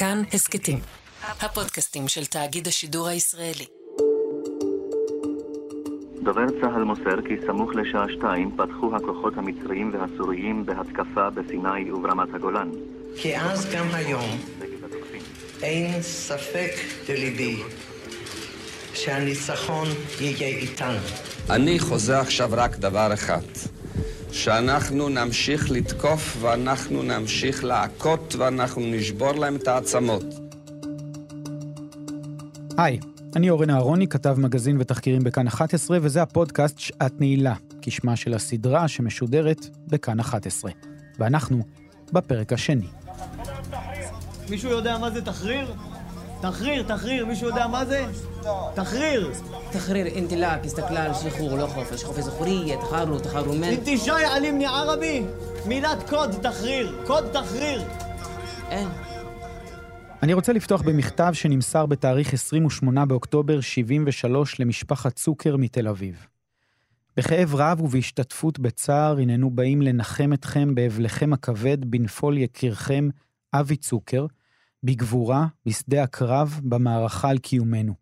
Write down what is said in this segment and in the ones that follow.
כאן הסכתים, הפודקאסטים של תאגיד השידור הישראלי. דובר צה"ל מוסר כי סמוך לשעה שתיים פתחו הכוחות המצריים והסוריים בהתקפה בסיני וברמת הגולן. כי אז גם היום אין ספק בליבי שהניצחון יהיה איתנו. אני חוזה עכשיו רק דבר אחד, שאנחנו נמשיך לתקוף ואנחנו נמשיך להכות ואנחנו נשבור להם את העצמות. היי, אני אורן אהרוני, כתב מגזין ותחקירים בכאן 11, וזה הפודקאסט שעת נעילה, כשמה של הסדרה שמשודרת בכאן 11. ואנחנו בפרק השני. מישהו יודע מה זה תחריר? תחריר, תחריר, מישהו יודע מה זה? תחריר. תחריר, אינטלאק, על שחרור, לא חופש, חופש זכוריה, תחרו, תחרו מן. אינטישאי עלימני ערבי, מילת קוד תחריר, קוד תחריר. אין. אני רוצה לפתוח במכתב שנמסר בתאריך 28 באוקטובר 73 למשפחת צוקר מתל אביב. בכאב רב ובהשתתפות בצער הננו באים לנחם אתכם באבלכם הכבד בנפול יקירכם, אבי צוקר, בגבורה, בשדה הקרב, במערכה על קיומנו.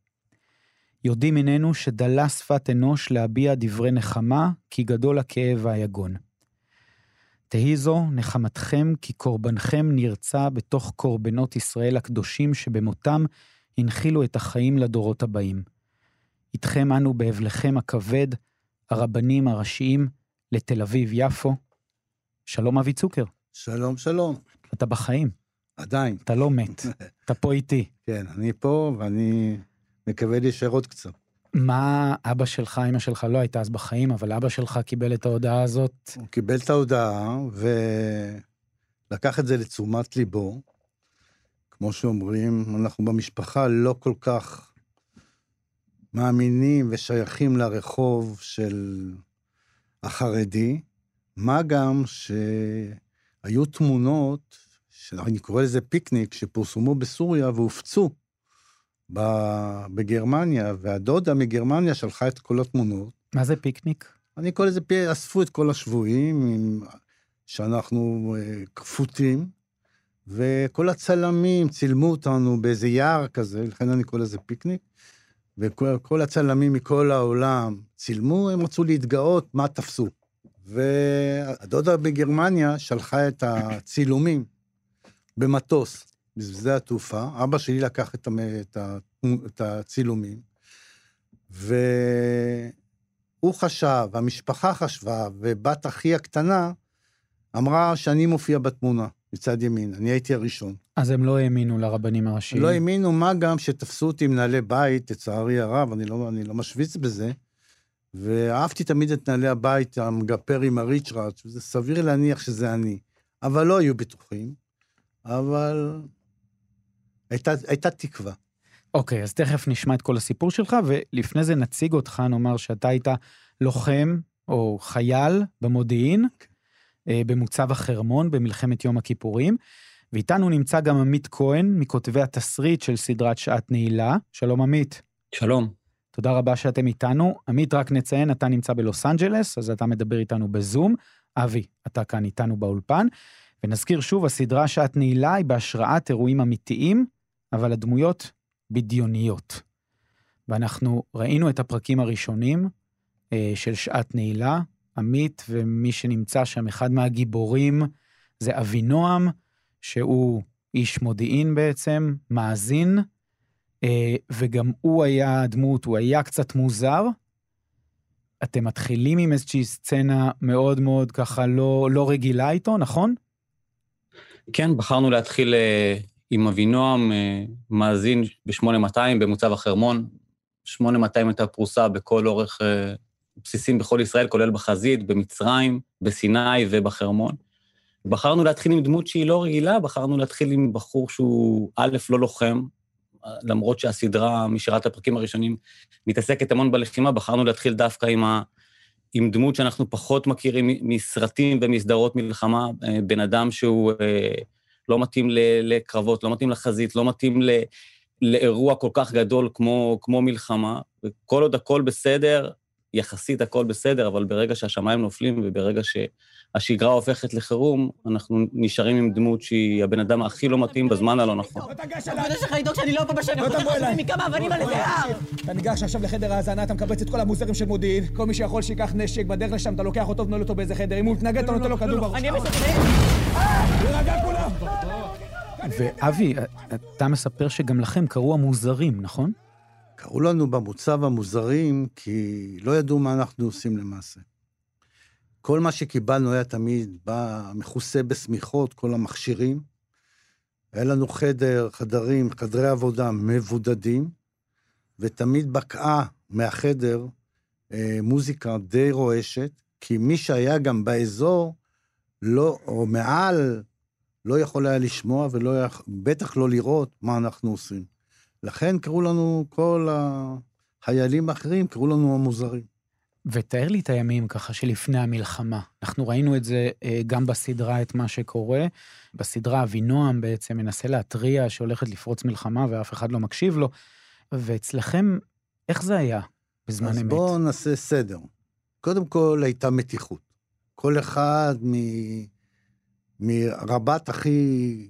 יודעים הננו שדלה שפת אנוש להביע דברי נחמה, כי גדול הכאב והיגון. תהי זו נחמתכם, כי קורבנכם נרצה בתוך קורבנות ישראל הקדושים שבמותם הנחילו את החיים לדורות הבאים. איתכם אנו באבלכם הכבד, הרבנים הראשיים לתל אביב-יפו. שלום אבי צוקר, שלום, שלום. אתה בחיים, עדיין. אתה לא מת, אתה פה איתי. כן, אני פה ואני מקווה להישאר עוד קצת. מה אבא שלך, אמא שלך לא הייתה אז בחיים, אבל אבא שלך קיבל את ההודעה הזאת. הוא קיבל את ההודעה ולקח את זה לתשומת ליבו. כמו שאומרים, אנחנו במשפחה לא כל כך מאמינים ושייכים לרחוב של החרדי, מה גם שהיו תמונות, שאני קורא לזה פיקניק, שפורסמו בסוריה והופצו בגרמניה, והדודה מגרמניה שלחה את כל התמונות. מה זה פיקניק? אני קורא לזה, פי- אספו את כל השבויים, עם, שאנחנו אה, כפותים, וכל הצלמים צילמו אותנו באיזה יער כזה, לכן אני קורא לזה פיקניק, וכל כל הצלמים מכל העולם צילמו, הם רצו להתגאות מה תפסו. והדודה בגרמניה שלחה את הצילומים במטוס בשדה התעופה, אבא שלי לקח את, המ... את, ה... את הצילומים, והוא חשב, המשפחה חשבה, ובת אחי הקטנה אמרה שאני מופיע בתמונה, מצד ימין, אני הייתי הראשון. אז הם לא האמינו לרבנים הראשיים. לא האמינו, מה גם שתפסו אותי מנהלי בית, לצערי הרב, אני לא, אני לא משוויץ בזה, ואהבתי תמיד את מנהלי הבית, המגפר עם הריצ'ראץ', וזה סביר להניח שזה אני. אבל לא היו בטוחים, אבל הייתה, הייתה תקווה. אוקיי, אז תכף נשמע את כל הסיפור שלך, ולפני זה נציג אותך, נאמר שאתה היית לוחם או חייל במודיעין, אה, במוצב החרמון במלחמת יום הכיפורים, ואיתנו נמצא גם עמית כהן, מכותבי התסריט של סדרת שעת נעילה. שלום עמית. שלום. תודה רבה שאתם איתנו. עמית, רק נציין, אתה נמצא בלוס אנג'לס, אז אתה מדבר איתנו בזום. אבי, אתה כאן איתנו באולפן. ונזכיר שוב, הסדרה שעת נעילה היא בהשראת אירועים אמיתיים, אבל הדמויות בדיוניות. ואנחנו ראינו את הפרקים הראשונים אה, של שעת נעילה. עמית ומי שנמצא שם, אחד מהגיבורים, זה אבינועם, שהוא איש מודיעין בעצם, מאזין, אה, וגם הוא היה דמות, הוא היה קצת מוזר. אתם מתחילים עם איזושהי סצנה מאוד מאוד ככה לא, לא רגילה איתו, נכון? כן, בחרנו להתחיל אה, עם אבינועם, אה, מאזין ב-8200 במוצב החרמון. 8200 הייתה פרוסה בכל אורך אה, בסיסים בכל ישראל, כולל בחזית, במצרים, בסיני ובחרמון. בחרנו להתחיל עם דמות שהיא לא רגילה, בחרנו להתחיל עם בחור שהוא א', לא לוחם, למרות שהסדרה משירת הפרקים הראשונים מתעסקת המון בלחימה, בחרנו להתחיל דווקא עם, ה, עם דמות שאנחנו פחות מכירים מסרטים ומסדרות מלחמה, אה, בן אדם שהוא אה, לא מתאים לקרבות, לא מתאים לחזית, לא מתאים לאירוע כל כך גדול כמו, כמו מלחמה, וכל עוד הכל בסדר, יחסית הכל בסדר, אבל ברגע שהשמיים נופלים וברגע שהשגרה הופכת לחירום, אנחנו נשארים עם דמות שהיא הבן אדם הכי לא מתאים בזמן הלא נכון. אתה שלך לדאוג שאני לא פה בשטח, לא תבוא אליי. מכמה אבנים על איזה הר. אתה ניגש עכשיו לחדר ההאזנה, אתה מקבץ את כל המוזרים של מודיעין, כל מי שיכול שייקח נשק, בדרך לשם אתה לוקח אותו ונועל אותו באיזה חדר, אם הוא מתנגד אתה נותן לו כדור בראש. אני מסתכל. להירגע כולם! ואבי, אתה מספר שגם לכם קרו המוזרים, נכון? קראו לנו במוצב המוזרים, כי לא ידעו מה אנחנו עושים למעשה. כל מה שקיבלנו היה תמיד בא מכוסה בשמיכות, כל המכשירים. היה לנו חדר, חדרים, חדרי עבודה מבודדים, ותמיד בקעה מהחדר אה, מוזיקה די רועשת, כי מי שהיה גם באזור, לא, או מעל, לא יכול היה לשמוע ובטח לא לראות מה אנחנו עושים. לכן קראו לנו, כל החיילים האחרים קראו לנו המוזרים. ותאר לי את הימים ככה שלפני המלחמה. אנחנו ראינו את זה אה, גם בסדרה, את מה שקורה. בסדרה אבינועם בעצם מנסה להתריע שהולכת לפרוץ מלחמה ואף אחד לא מקשיב לו. ואצלכם, איך זה היה בזמן אז אמת? אז בואו נעשה סדר. קודם כל הייתה מתיחות. כל אחד מ... מרבת הכי...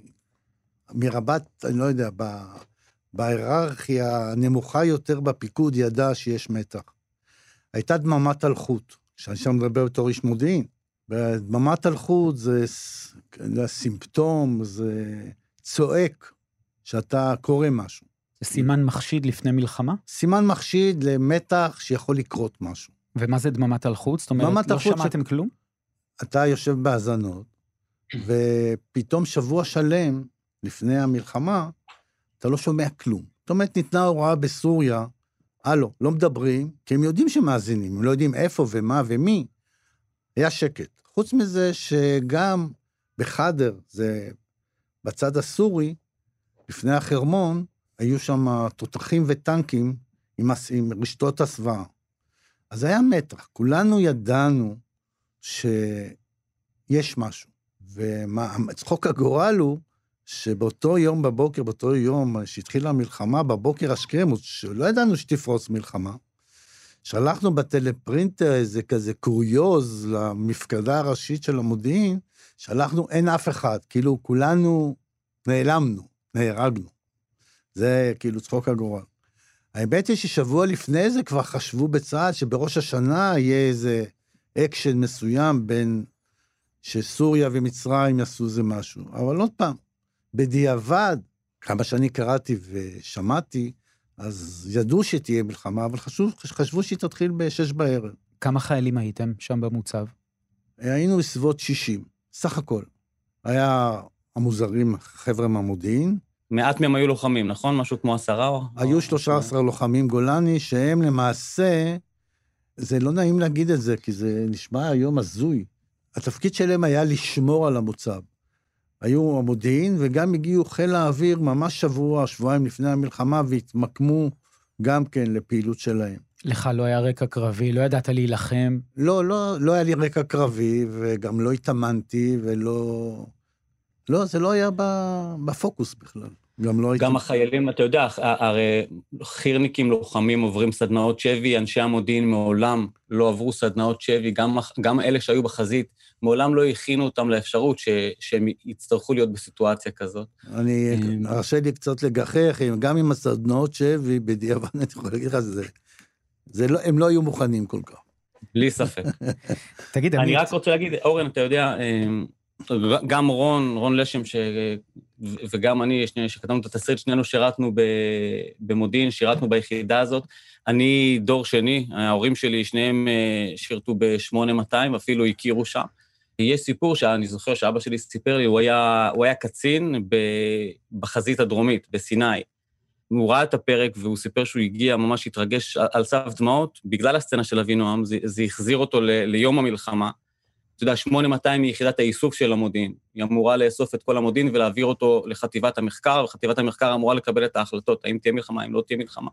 מרבת, אני לא יודע, ב... בהיררכיה הנמוכה יותר בפיקוד ידע שיש מתח. הייתה דממת אלחוט, שאני שם מדבר בתור איש מודיעין. דממת אלחוט זה, זה סימפטום, זה צועק שאתה קורא משהו. זה סימן מחשיד לפני מלחמה? סימן מחשיד למתח שיכול לקרות משהו. ומה זה דממת אלחוט? זאת אומרת, לא שמעתם ש... כלום? אתה יושב בהאזנות, ופתאום שבוע שלם לפני המלחמה, אתה לא שומע כלום. זאת אומרת, ניתנה הוראה בסוריה, הלו, לא מדברים, כי הם יודעים שמאזינים, הם לא יודעים איפה ומה ומי. היה שקט. חוץ מזה שגם בחדר, זה בצד הסורי, לפני החרמון, היו שם תותחים וטנקים עם, עם רשתות הסוואה. אז היה מתח, כולנו ידענו שיש משהו. וצחוק הגורל הוא שבאותו יום בבוקר, באותו יום שהתחילה המלחמה, בבוקר השכם, שלא ידענו שתפרוץ מלחמה, שלחנו בטלפרינטר איזה כזה קוריוז למפקדה הראשית של המודיעין, שלחנו אין אף אחד, כאילו כולנו נעלמנו, נהרגנו. זה כאילו צחוק הגורל. האמת היא ששבוע לפני זה כבר חשבו בצה"ל שבראש השנה יהיה איזה אקשן מסוים בין שסוריה ומצרים יעשו איזה משהו. אבל עוד פעם, בדיעבד, כמה שאני קראתי ושמעתי, אז ידעו שתהיה מלחמה, אבל חשבו, חשבו שהיא תתחיל בשש בערב. כמה חיילים הייתם שם במוצב? היינו בסביבות 60, סך הכל. היה המוזרים, חבר'ה מהמודיעין. מעט מהם היו לוחמים, נכון? משהו כמו עשרה? היו 13 לוחמים גולני, שהם למעשה, זה לא נעים להגיד את זה, כי זה נשמע היום הזוי. התפקיד שלהם היה לשמור על המוצב. היו המודיעין, וגם הגיעו חיל האוויר ממש שבוע, שבועיים לפני המלחמה, והתמקמו גם כן לפעילות שלהם. לך לא היה רקע קרבי, לא ידעת להילחם? לא, לא, לא היה לי רקע קרבי, וגם לא התאמנתי, ולא... לא, זה לא היה בפוקוס בכלל. גם לא הייתי... גם החיילים, אתה יודע, הרי חי"רניקים לוחמים עוברים סדנאות שבי, אנשי המודיעין מעולם לא עברו סדנאות שבי, גם, גם אלה שהיו בחזית, מעולם לא הכינו אותם לאפשרות ש, שהם יצטרכו להיות בסיטואציה כזאת. אני, ארשה לי קצת לגחך, גם עם הסדנאות שבי, בדיעבד אני יכול להגיד לך, זה, זה לא, הם לא היו מוכנים כל כך. בלי ספק. תגיד, אני רק רוצה להגיד, אורן, אתה יודע, גם רון, רון לשם, ש... וגם אני, שכתבנו את התסריט, שנינו שירתנו במודיעין, שירתנו ביחידה הזאת. אני דור שני, ההורים שלי, שניהם שירתו ב-8200, אפילו הכירו שם. יש סיפור שאני זוכר שאבא שלי סיפר לי, הוא היה, הוא היה קצין בחזית הדרומית, בסיני. הוא ראה את הפרק והוא סיפר שהוא הגיע, ממש התרגש על סף דמעות, בגלל הסצנה של אבינועם, זה, זה החזיר אותו ל, ליום המלחמה. אתה יודע, 8200 היא יחידת האיסוף של המודיעין. היא אמורה לאסוף את כל המודיעין ולהעביר אותו לחטיבת המחקר, וחטיבת המחקר אמורה לקבל את ההחלטות, האם תהיה מלחמה, אם לא תהיה מלחמה.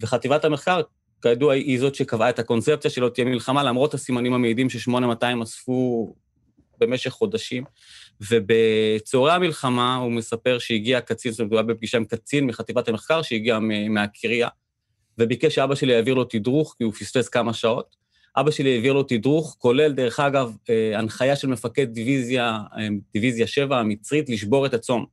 וחטיבת המחקר, כידוע, היא זאת שקבעה את הקונספציה שלא תהיה מלחמה, למרות הסימנים המעידים ש-8200 אספו במשך חודשים. ובצהרי המלחמה הוא מספר שהגיע קצין, זאת אומרת, הוא היה בפגישה עם קצין מחטיבת המחקר שהגיע מהקריה, וביקש שאבא שלי יעביר לו תדרוך, כי הוא פספס כמה שעות. אבא שלי העביר לו תדרוך, כולל, דרך אגב, אה, הנחיה של מפקד דיוויזיה, אה, דיוויזיה 7 המצרית, לשבור את הצום.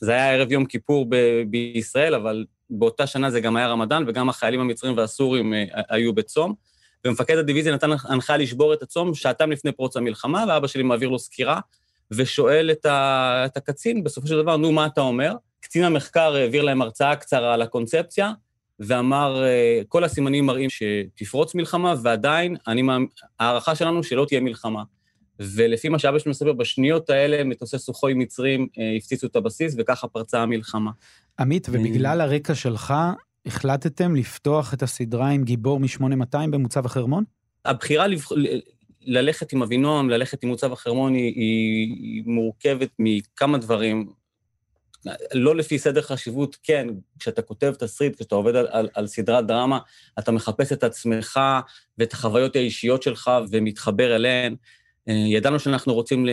זה היה ערב יום כיפור ב- בישראל, אבל באותה שנה זה גם היה רמדאן, וגם החיילים המצרים והסורים אה, היו בצום. ומפקד הדיוויזיה נתן הנחיה לשבור את הצום שעתיים לפני פרוץ המלחמה, ואבא שלי מעביר לו סקירה, ושואל את, ה, את הקצין, בסופו של דבר, נו, מה אתה אומר? קצין המחקר העביר להם הרצאה קצרה על הקונספציה, ואמר, אה, כל הסימנים מראים שתפרוץ מלחמה, ועדיין, אני, ההערכה שלנו שלא תהיה מלחמה. ולפי מה שאבא שלי מספר, בשניות האלה מטוסי סוחוי מצרים אה, הפציצו את הבסיס, וככה פרצה המלחמה. עמית, ובגלל הרקע שלך, החלטתם לפתוח את הסדרה עם גיבור מ-8200 במוצב החרמון? הבחירה לבח... ללכת עם אבינועם, ללכת עם מוצב החרמון, היא, היא מורכבת מכמה דברים. לא לפי סדר חשיבות, כן, כשאתה כותב תסריט, כשאתה עובד על, על, על סדרת דרמה, אתה מחפש את עצמך ואת החוויות האישיות שלך ומתחבר אליהן. אה, ידענו שאנחנו רוצים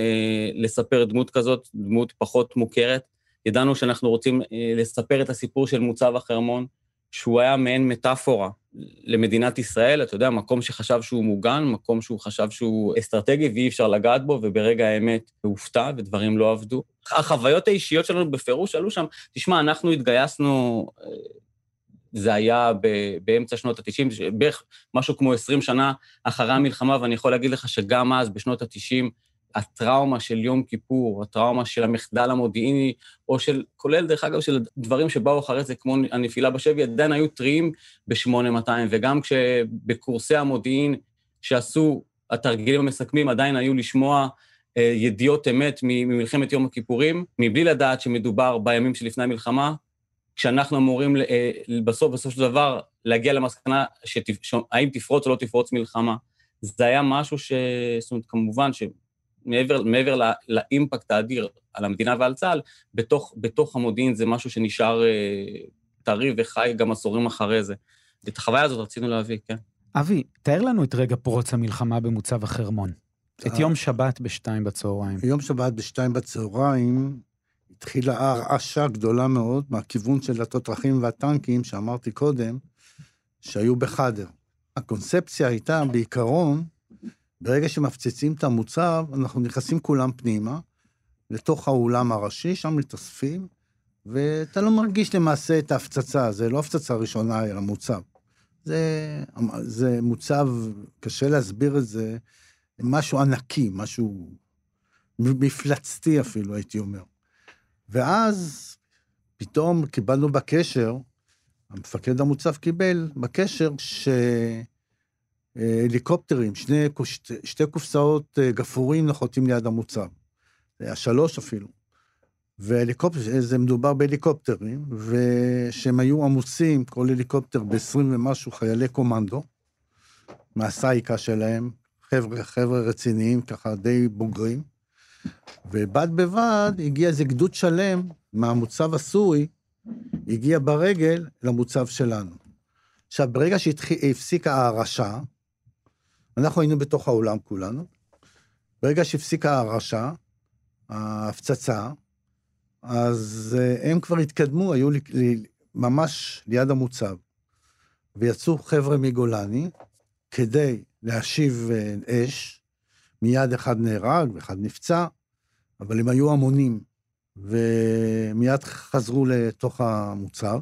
לספר דמות כזאת, דמות פחות מוכרת. ידענו שאנחנו רוצים אה, לספר את הסיפור של מוצב החרמון, שהוא היה מעין מטאפורה למדינת ישראל, אתה יודע, מקום שחשב שהוא מוגן, מקום שהוא חשב שהוא אסטרטגי ואי אפשר לגעת בו, וברגע האמת הוא הופתע ודברים לא עבדו. החוויות האישיות שלנו בפירוש עלו שם. תשמע, אנחנו התגייסנו, אה, זה היה באמצע שנות ה-90, בערך משהו כמו 20 שנה אחרי המלחמה, ואני יכול להגיד לך שגם אז, בשנות ה-90, הטראומה של יום כיפור, הטראומה של המחדל המודיעיני, או של, כולל דרך אגב של דברים שבאו אחרי זה, כמו הנפילה בשבי, עדיין היו טריים ב-8200, וגם כשבקורסי המודיעין שעשו התרגילים המסכמים, עדיין היו לשמוע אה, ידיעות אמת ממלחמת יום הכיפורים, מבלי לדעת שמדובר בימים שלפני המלחמה, כשאנחנו אמורים אה, בסוף, בסוף של דבר, להגיע למסקנה האם תפרוץ או לא תפרוץ מלחמה. זה היה משהו ש... זאת אומרת, כמובן ש... מעבר, מעבר לא, לאימפקט האדיר על המדינה ועל צה"ל, בתוך, בתוך המודיעין זה משהו שנשאר אה, טרי וחי גם עשורים אחרי זה. את החוויה הזאת רצינו להביא, כן. אבי, תאר לנו את רגע פרוץ המלחמה במוצב החרמון. את אה. יום שבת בשתיים בצהריים. יום שבת בשתיים בצהריים התחילה הרעשה גדולה מאוד מהכיוון של התותחים והטנקים שאמרתי קודם, שהיו בחדר. הקונספציה הייתה בעיקרון ברגע שמפציצים את המוצב, אנחנו נכנסים כולם פנימה, לתוך האולם הראשי, שם מתאספים, ואתה לא מרגיש למעשה את ההפצצה, זה לא הפצצה ראשונה על המוצב. זה, זה מוצב, קשה להסביר את זה, משהו ענקי, משהו מפלצתי אפילו, הייתי אומר. ואז פתאום קיבלנו בקשר, המפקד המוצב קיבל בקשר, ש... הליקופטרים, שני, שתי קופסאות אה, גפורים נחותים ליד המוצב. זה היה שלוש אפילו. והליקופטר, זה מדובר בהליקופטרים, ושהם היו עמוסים, כל הליקופטר ב-20 ומשהו חיילי קומנדו, מהסייקה שלהם, חבר'ה, חבר'ה רציניים, ככה די בוגרים. ובד בבד הגיע איזה גדוד שלם מהמוצב הסורי, הגיע ברגל למוצב שלנו. עכשיו, ברגע שהפסיקה ההרעשה, אנחנו היינו בתוך האולם כולנו. ברגע שהפסיקה הרעשה, ההפצצה, אז אה, הם כבר התקדמו, היו לי, לי, ממש ליד המוצב. ויצאו חבר'ה מגולני כדי להשיב אה, אש. מיד אחד נהרג ואחד נפצע, אבל הם היו המונים, ומיד חזרו לתוך המוצב.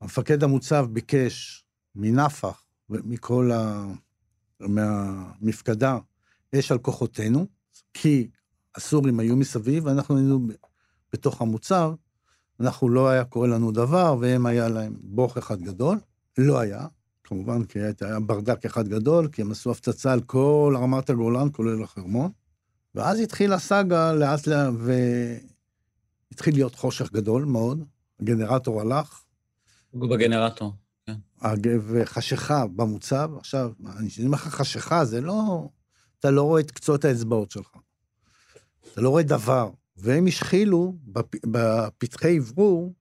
המפקד המוצב ביקש מנפח ומכל ה... מהמפקדה אש על כוחותינו, כי הסורים היו מסביב ואנחנו היינו בתוך המוצב, אנחנו לא היה קורה לנו דבר, והם היה להם בוך אחד גדול. לא היה, כמובן, כי היה ברדק אחד גדול, כי הם עשו הפצצה על כל רמת הגולן, כולל החרמון. ואז התחילה סאגה לאט לאט, והתחיל להיות חושך גדול מאוד, הגנרטור הלך. בגנרטור. וחשיכה במוצב, עכשיו, אני אומר לך חשיכה, זה לא... אתה לא רואה את קצות האצבעות שלך. אתה לא רואה דבר. והם השחילו, בפתחי אוורור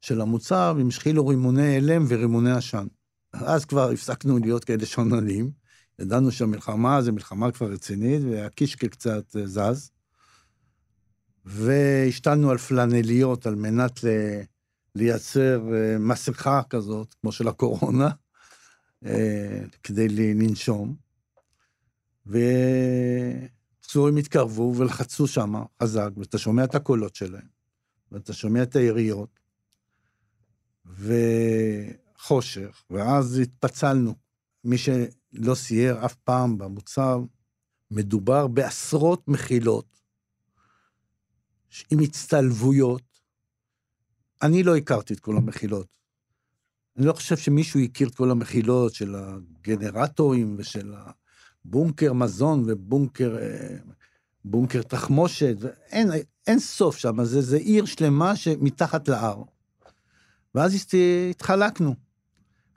של המוצב, הם השחילו רימוני הלם ורימוני עשן. אז כבר הפסקנו להיות כאלה שוננים, ידענו שהמלחמה זה מלחמה כבר רצינית, והקישקע קצת אה, זז. והשתנו על פלנליות על מנת ל... לייצר אה, מסכה כזאת, כמו של הקורונה, אה, כדי לנשום, ופצועים התקרבו ולחצו שם חזק, ואתה שומע את הקולות שלהם, ואתה שומע את היריות, וחושך, ואז התפצלנו. מי שלא סייר אף פעם במוצב, מדובר בעשרות מחילות עם הצטלבויות. אני לא הכרתי את כל המחילות. אני לא חושב שמישהו הכיר את כל המחילות של הגנרטורים ושל הבונקר מזון ובונקר אה, בונקר תחמושת, ואין אין סוף שם, זה, זה עיר שלמה שמתחת להר. ואז התחלקנו.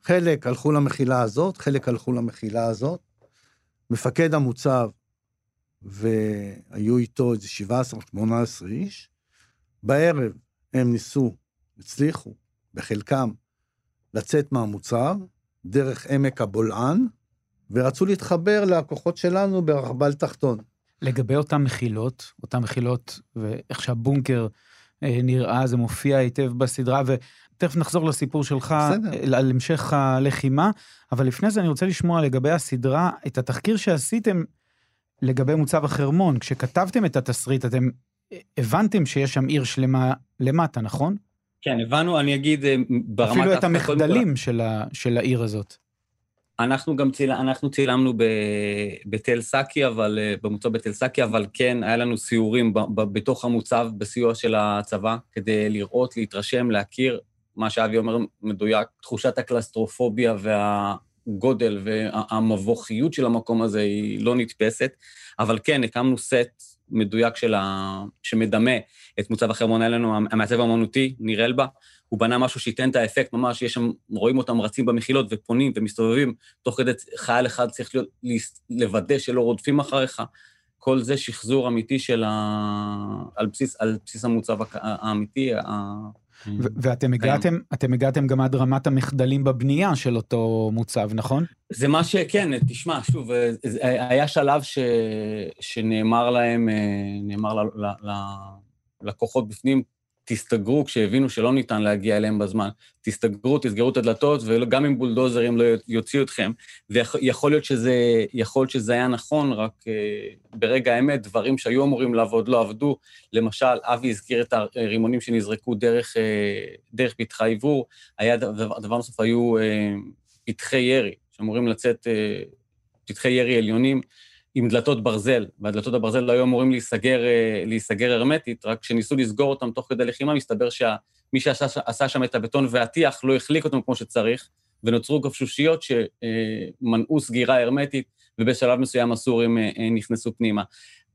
חלק הלכו למחילה הזאת, חלק הלכו למחילה הזאת. מפקד המוצב, והיו איתו איזה 17-18 איש, בערב הם ניסו, הצליחו, בחלקם, לצאת מהמוצב, דרך עמק הבולען, ורצו להתחבר לכוחות שלנו ברכבל תחתון. לגבי אותן מחילות, אותן מחילות, ואיך שהבונקר אה, נראה, זה מופיע היטב בסדרה, ותכף נחזור לסיפור שלך, בסדר. על המשך הלחימה, אבל לפני זה אני רוצה לשמוע לגבי הסדרה, את התחקיר שעשיתם לגבי מוצב החרמון. כשכתבתם את התסריט, אתם הבנתם שיש שם עיר שלמה למטה, נכון? כן, הבנו, אני אגיד אה, ברמת... אפילו את המחדלים של, ה, של העיר הזאת. אנחנו גם ציל, אנחנו צילמנו ב, בתל סאקי, אבל, אה, במוצב בתל סאקי, אבל כן, היה לנו סיורים ב, ב, בתוך המוצב בסיוע של הצבא, כדי לראות, להתרשם, להכיר, מה שאבי אומר מדויק, תחושת הקלסטרופוביה והגודל והמבוכיות של המקום הזה היא לא נתפסת, אבל כן, הקמנו סט מדויק של ה... שמדמה את מוצב החרמון, לנו המעצב האמנותי, ניר אלבה, הוא בנה משהו שייתן את האפקט ממש, יש שם, רואים אותם רצים במחילות ופונים ומסתובבים, תוך כדי חייל אחד צריך להיות, לוודא שלא רודפים אחריך. כל זה שחזור אמיתי של ה... על בסיס, על בסיס המוצב האמיתי, ואתם הגעתם, אתם הגעתם גם עד רמת המחדלים בבנייה של אותו מוצב, נכון? זה מה ש... כן, תשמע, שוב, היה שלב ש... שנאמר להם, אה, נאמר ל... ל... ל... לקוחות בפנים, תסתגרו כשהבינו שלא ניתן להגיע אליהם בזמן. תסתגרו, תסגרו את הדלתות, וגם אם בולדוזרים לא יוציאו אתכם. ויכול להיות שזה, יכול להיות שזה היה נכון, רק uh, ברגע האמת, דברים שהיו אמורים לעבוד לא עבדו. למשל, אבי הזכיר את הרימונים שנזרקו דרך, uh, דרך פתחי עיבור. היה דבר, דבר נוסף, היו uh, פתחי ירי, שאמורים לצאת, uh, פתחי ירי עליונים. עם דלתות ברזל, והדלתות הברזל לא היו אמורים להיסגר, אה, להיסגר הרמטית, רק כשניסו לסגור אותם תוך כדי לחימה, מסתבר שמי שעשה שם את הבטון והטיח לא החליק אותם כמו שצריך, ונוצרו גפשושיות שמנעו סגירה הרמטית, ובשלב מסוים הסורים אה, אה, נכנסו פנימה.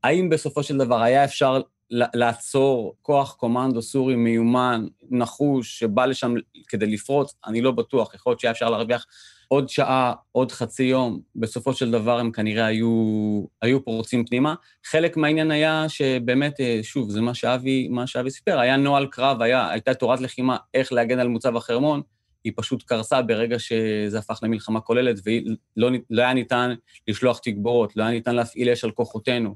האם בסופו של דבר היה אפשר לעצור כוח קומנדו סורי מיומן, נחוש, שבא לשם כדי לפרוץ? אני לא בטוח, יכול להיות שהיה אפשר להרוויח עוד שעה, עוד חצי יום, בסופו של דבר הם כנראה היו, היו פורצים פנימה. חלק מהעניין היה שבאמת, אה, שוב, זה מה שאבי, מה שאבי סיפר, היה נוהל קרב, היה, הייתה תורת לחימה איך להגן על מוצב החרמון, היא פשוט קרסה ברגע שזה הפך למלחמה כוללת, ולא לא היה ניתן לשלוח תגבורות, לא היה ניתן להפעיל אש על כוחותינו.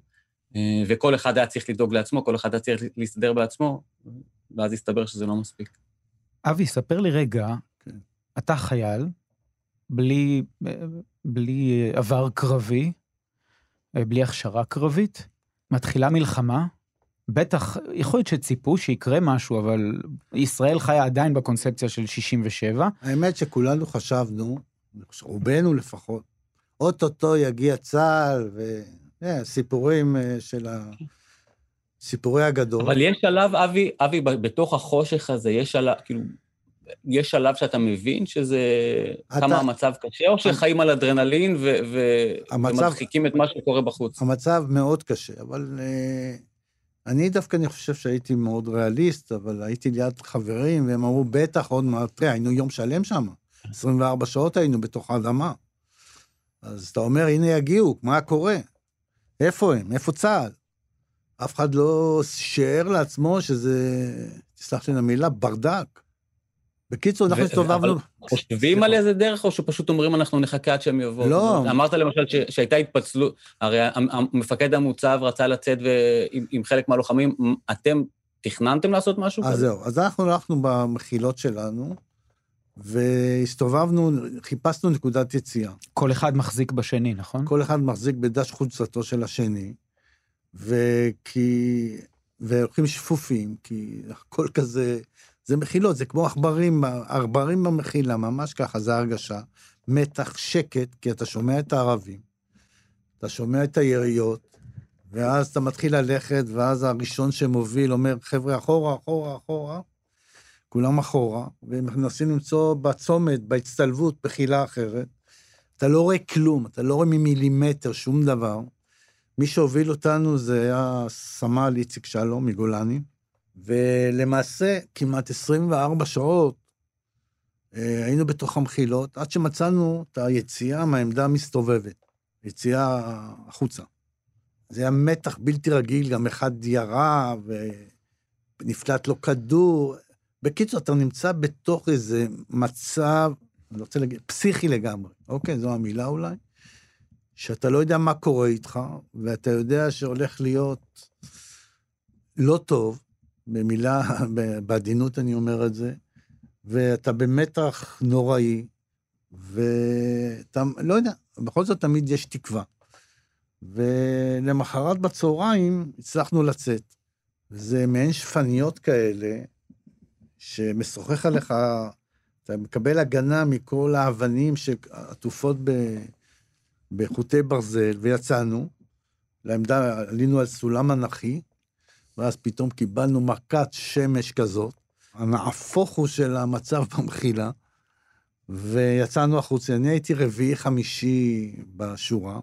אה, וכל אחד היה צריך לדאוג לעצמו, כל אחד היה צריך להסתדר בעצמו, ואז הסתבר שזה לא מספיק. אבי, ספר לי רגע, כן. אתה חייל, בלי, בלי עבר קרבי, בלי הכשרה קרבית, מתחילה מלחמה, בטח, יכול להיות שציפו שיקרה משהו, אבל ישראל חיה עדיין בקונספציה של 67. האמת שכולנו חשבנו, רובנו לפחות, אוטוטו יגיע צה"ל, וסיפורים אה, של ה... סיפורי הגדול. אבל יש שלב, אבי, אבי, בתוך החושך הזה, יש שלב, כאילו, יש שלב שאתה מבין שזה, אתה... כמה המצב קשה, או שחיים על אדרנלין ו... ו... המצב... ומדחיקים את מה שקורה בחוץ? המצב מאוד קשה, אבל uh, אני דווקא, אני חושב שהייתי מאוד ריאליסט, אבל הייתי ליד חברים, והם אמרו, בטח, עוד מעט, תראה, היינו יום שלם שם, 24 שעות היינו בתוך האדמה. אז אתה אומר, הנה יגיעו, מה קורה? איפה הם? איפה צה"ל? אף אחד לא שיער לעצמו שזה, תסלח לי למילה, ברדק. בקיצור, אנחנו הסתובבנו... חושבים על איזה דרך, או שפשוט אומרים, אנחנו נחכה עד שהם יבואו? לא. אמרת למשל שהייתה התפצלות, הרי המפקד המוצב רצה לצאת עם חלק מהלוחמים, אתם תכננתם לעשות משהו כזה? אז זהו, אז אנחנו הלכנו במחילות שלנו, והסתובבנו, חיפשנו נקודת יציאה. כל אחד מחזיק בשני, נכון? כל אחד מחזיק בדש חולצתו של השני, וכי... והולכים שפופים, כי הכל כזה, זה מחילות, זה כמו עכברים, עכברים במחילה, ממש ככה, זה הרגשה. מתח, שקט, כי אתה שומע את הערבים, אתה שומע את היריות, ואז אתה מתחיל ללכת, ואז הראשון שמוביל אומר, חבר'ה, אחורה, אחורה, אחורה, כולם אחורה, ומנסים למצוא בצומת, בהצטלבות, בחילה אחרת. אתה לא רואה כלום, אתה לא רואה ממילימטר שום דבר. מי שהוביל אותנו זה היה סמל איציק שלום מגולני, ולמעשה כמעט 24 שעות אה, היינו בתוך המחילות, עד שמצאנו את היציאה מהעמדה המסתובבת, יציאה החוצה. זה היה מתח בלתי רגיל, גם אחד ירה ונפלט לו כדור. בקיצור, אתה נמצא בתוך איזה מצב, אני רוצה להגיד, פסיכי לגמרי, אוקיי? זו המילה אולי. שאתה לא יודע מה קורה איתך, ואתה יודע שהולך להיות לא טוב, במילה, בעדינות אני אומר את זה, ואתה במתח נוראי, ואתה, לא יודע, בכל זאת תמיד יש תקווה. ולמחרת בצהריים הצלחנו לצאת. זה מעין שפניות כאלה, שמשוחח עליך, אתה מקבל הגנה מכל האבנים שעטופות בחוטי ברזל, ויצאנו לעמדה, עלינו על סולם אנכי, ואז פתאום קיבלנו מכת שמש כזאת, הנהפוך הוא של המצב במחילה, ויצאנו החוצה. אני הייתי רביעי-חמישי בשורה,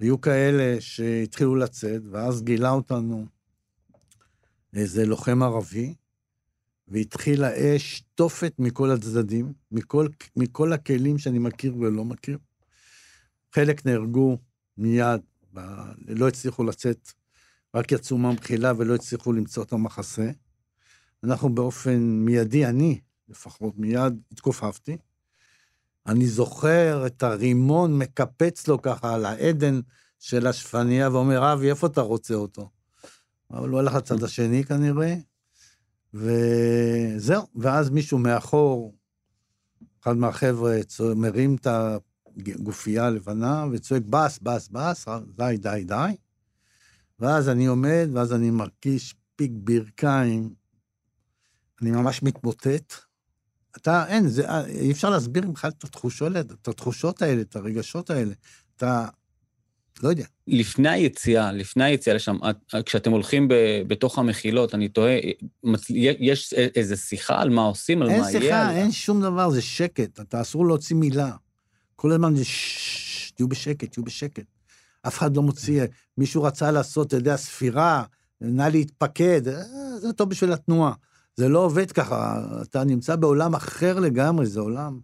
היו כאלה שהתחילו לצאת, ואז גילה אותנו איזה לוחם ערבי, והתחילה אש תופת מכל הצדדים, מכל, מכל הכלים שאני מכיר ולא מכיר. חלק נהרגו מיד, לא הצליחו לצאת, רק יצאו מהמחילה ולא הצליחו למצוא את המחסה. אנחנו באופן מיידי, אני לפחות, מיד התכופפתי. אני זוכר את הרימון מקפץ לו ככה על העדן של השפניה ואומר, אבי, איפה אתה רוצה אותו? אבל הוא הלך לצד השני כנראה, וזהו. ואז מישהו מאחור, אחד מהחבר'ה, מרים את הגופייה הלבנה וצועק, בס, בס, בס, די, די, די. ואז אני עומד, ואז אני מרגיש פיק ברכיים, אני ממש מתמוטט. אתה, אין, זה, אי אפשר להסביר בכלל את התחושות, את התחושות האלה, את הרגשות האלה. אתה, לא יודע. לפני היציאה, לפני היציאה לשם, כשאתם הולכים ב, בתוך המחילות, אני תוהה, יש איזו שיחה על מה עושים, על מה יהיה? אין שיחה, אין שום דבר, זה שקט, אתה אסור להוציא מילה. כל הזמן זה ששש, תהיו בשקט, תהיו בשקט. אף אחד לא מוציא, מישהו רצה לעשות, אתה יודע, ספירה, נא להתפקד, אה, זה טוב בשביל התנועה. זה לא עובד ככה, אתה נמצא בעולם אחר לגמרי, זה עולם.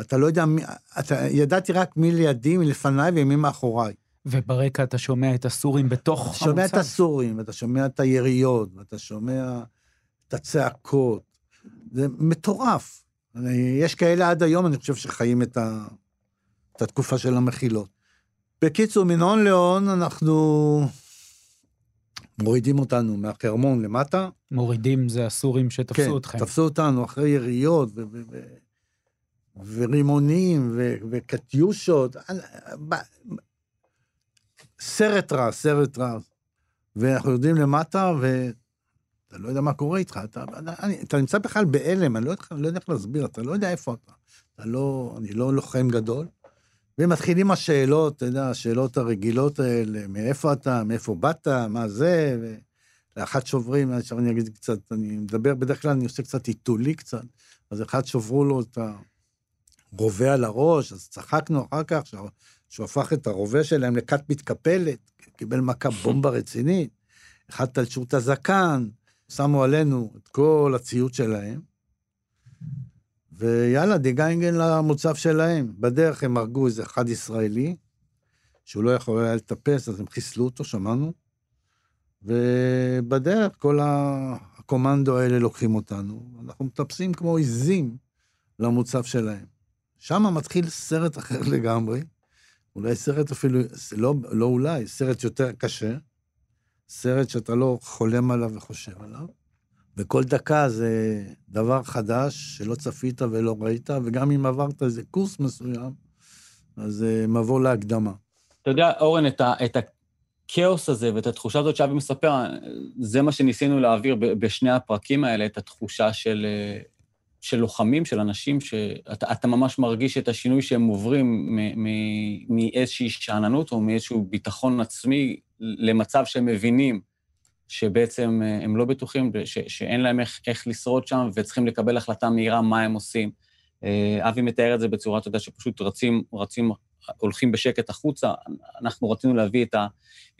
אתה לא יודע מי, אתה, ידעתי רק מי לידי, מי לפניי ומי מאחוריי. וברקע אתה שומע את הסורים בתוך המוצב. אתה שומע את הסורים, ואתה שומע את היריות, ואתה שומע את הצעקות. זה מטורף. יש כאלה עד היום, אני חושב, שחיים את, ה, את התקופה של המחילות. בקיצור, מן הון להון אנחנו מורידים אותנו מהחרמון למטה. מורידים זה הסורים שתפסו כן, אתכם. תפסו אותנו אחרי יריות ו- ו- ו- ורימונים ו- וקטיושות. סרט רע, סרט רע. ואנחנו יורדים למטה, ואתה לא יודע מה קורה איתך. אתה, אני, אתה נמצא בכלל בהלם, אני לא, לא יודע איך להסביר, אתה לא יודע איפה אתה. אתה לא, אני לא לוחם גדול. ומתחילים השאלות, אתה יודע, השאלות הרגילות האלה, מאיפה אתה, מאיפה באת, מה זה, ולאחת שוברים, עכשיו אני אגיד קצת, אני מדבר, בדרך כלל אני עושה קצת עיתולי קצת, אז אחד שברו לו את הרובה על הראש, אז צחקנו אחר כך, שהוא הפך את הרובה שלהם לכת מתקפלת, קיבל מכה בומבה רצינית, אחד תלשו את הזקן, שמו עלינו את כל הציוד שלהם, ויאללה, דיגיינגן למוצב שלהם. בדרך הם הרגו איזה אחד ישראלי, שהוא לא יכול היה לטפס, אז הם חיסלו אותו, שמענו. ובדרך כל הקומנדו האלה לוקחים אותנו, אנחנו מטפסים כמו עיזים למוצב שלהם. שם מתחיל סרט אחר לגמרי, אולי סרט אפילו, לא, לא אולי, סרט יותר קשה, סרט שאתה לא חולם עליו וחושב עליו. וכל דקה זה דבר חדש שלא צפית ולא ראית, וגם אם עברת איזה קורס מסוים, אז זה מבוא להקדמה. אתה יודע, אורן, את, ה, את הכאוס הזה ואת התחושה הזאת שאבי מספר, זה מה שניסינו להעביר בשני הפרקים האלה, את התחושה של, אה, של לוחמים, של אנשים, שאתה אתה ממש מרגיש את השינוי שהם עוברים מאיזושהי שאננות או מאיזשהו ביטחון עצמי למצב שהם מבינים שבעצם אה, הם לא בטוחים, ש- שאין להם איך, איך לשרוד שם וצריכים לקבל החלטה מהירה מה הם עושים. אה, אבי מתאר את זה בצורה, אתה יודע, שפשוט רצים, רצים, הולכים בשקט החוצה. אנחנו רצינו להביא את, ה,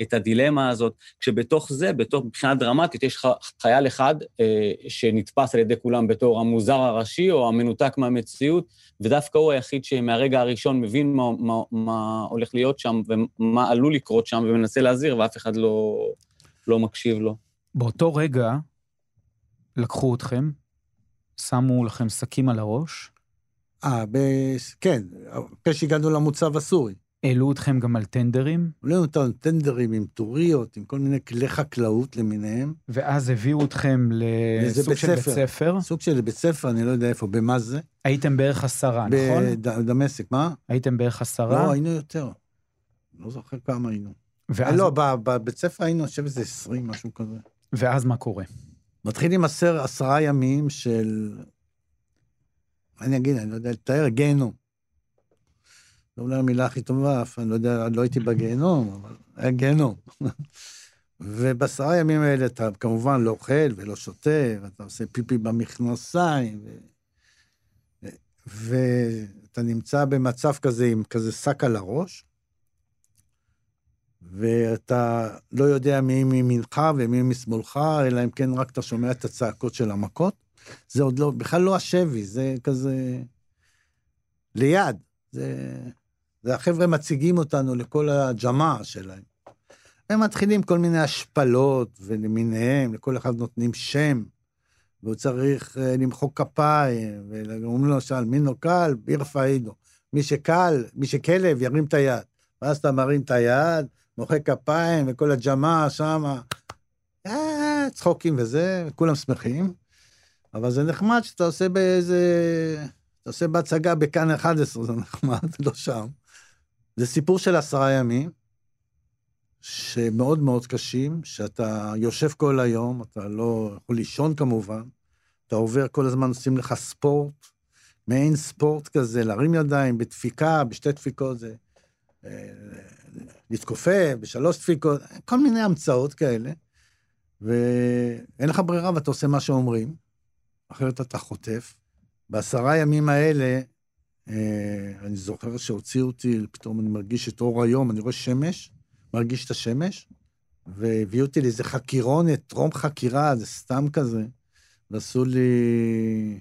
את הדילמה הזאת, כשבתוך זה, בתוך, מבחינה דרמטית, יש חייל אחד אה, שנתפס על ידי כולם בתור המוזר הראשי או המנותק מהמציאות, ודווקא הוא היחיד שמהרגע הראשון מבין מה, מה, מה הולך להיות שם ומה עלול לקרות שם ומנסה להזהיר, ואף אחד לא, לא מקשיב לו. באותו רגע לקחו אתכם, שמו לכם שקים על הראש, אה, ב... כן, אחרי שהגענו למוצב הסורי. העלו אתכם גם על טנדרים, עלינו אותנו טנדרים עם טוריות, עם כל מיני כלי חקלאות למיניהם. ואז הביאו אתכם לסוג של בית ספר. סוג של בית ספר, אני לא יודע איפה, במה זה. הייתם בערך עשרה, נכון? בדמשק, מה? הייתם בערך עשרה? לא, היינו יותר. לא זוכר כמה היינו. ואז... לא, בבית ספר היינו, אני חושב שזה 20, משהו כזה. ואז מה קורה? מתחיל עם עשר, עשרה ימים של... אני אגיד, אני לא יודע לתאר, גיהנום. לא אולי המילה הכי טובה, אף אני לא יודע, לא הייתי בגיהנום, אבל היה גיהנום. ובעשרה ימים האלה אתה כמובן לא אוכל ולא שותה, ואתה עושה פיפי במכנסיים, ו... ואתה נמצא במצב כזה עם כזה שק על הראש, ואתה לא יודע מי מימינך ומי משמאלך, אלא אם כן רק אתה שומע את הצעקות של המכות. זה עוד לא, בכלל לא השבי, זה כזה ליד. זה, זה החבר'ה מציגים אותנו לכל הג'מאעה שלהם. הם מתחילים כל מיני השפלות ולמיניהם, לכל אחד נותנים שם, והוא צריך uh, למחוא כפיים, ואומרים לו למשל, מי נוקל? ירפא אידו. מי שקל, מי שכלב, ירים את היד. ואז אתה מרים את היד, מוחא כפיים, וכל הג'מאעה שמה, אה, צחוקים וזה, וכולם שמחים. אבל זה נחמד שאתה עושה באיזה... אתה עושה בהצגה בכאן 11, זה נחמד, לא שם. זה סיפור של עשרה ימים, שמאוד מאוד קשים, שאתה יושב כל היום, אתה לא יכול לישון כמובן, אתה עובר כל הזמן, עושים לך ספורט, מעין ספורט כזה, להרים ידיים בדפיקה, בשתי דפיקות זה... להתכופף, בשלוש דפיקות, כל מיני המצאות כאלה, ואין לך ברירה ואתה עושה מה שאומרים, אחרת אתה חוטף. בעשרה ימים האלה, אה, אני זוכר שהוציאו אותי, פתאום אני מרגיש את אור היום, אני רואה שמש, מרגיש את השמש, והביאו אותי לאיזה חקירונת, טרום חקירה, זה סתם כזה, ועשו לי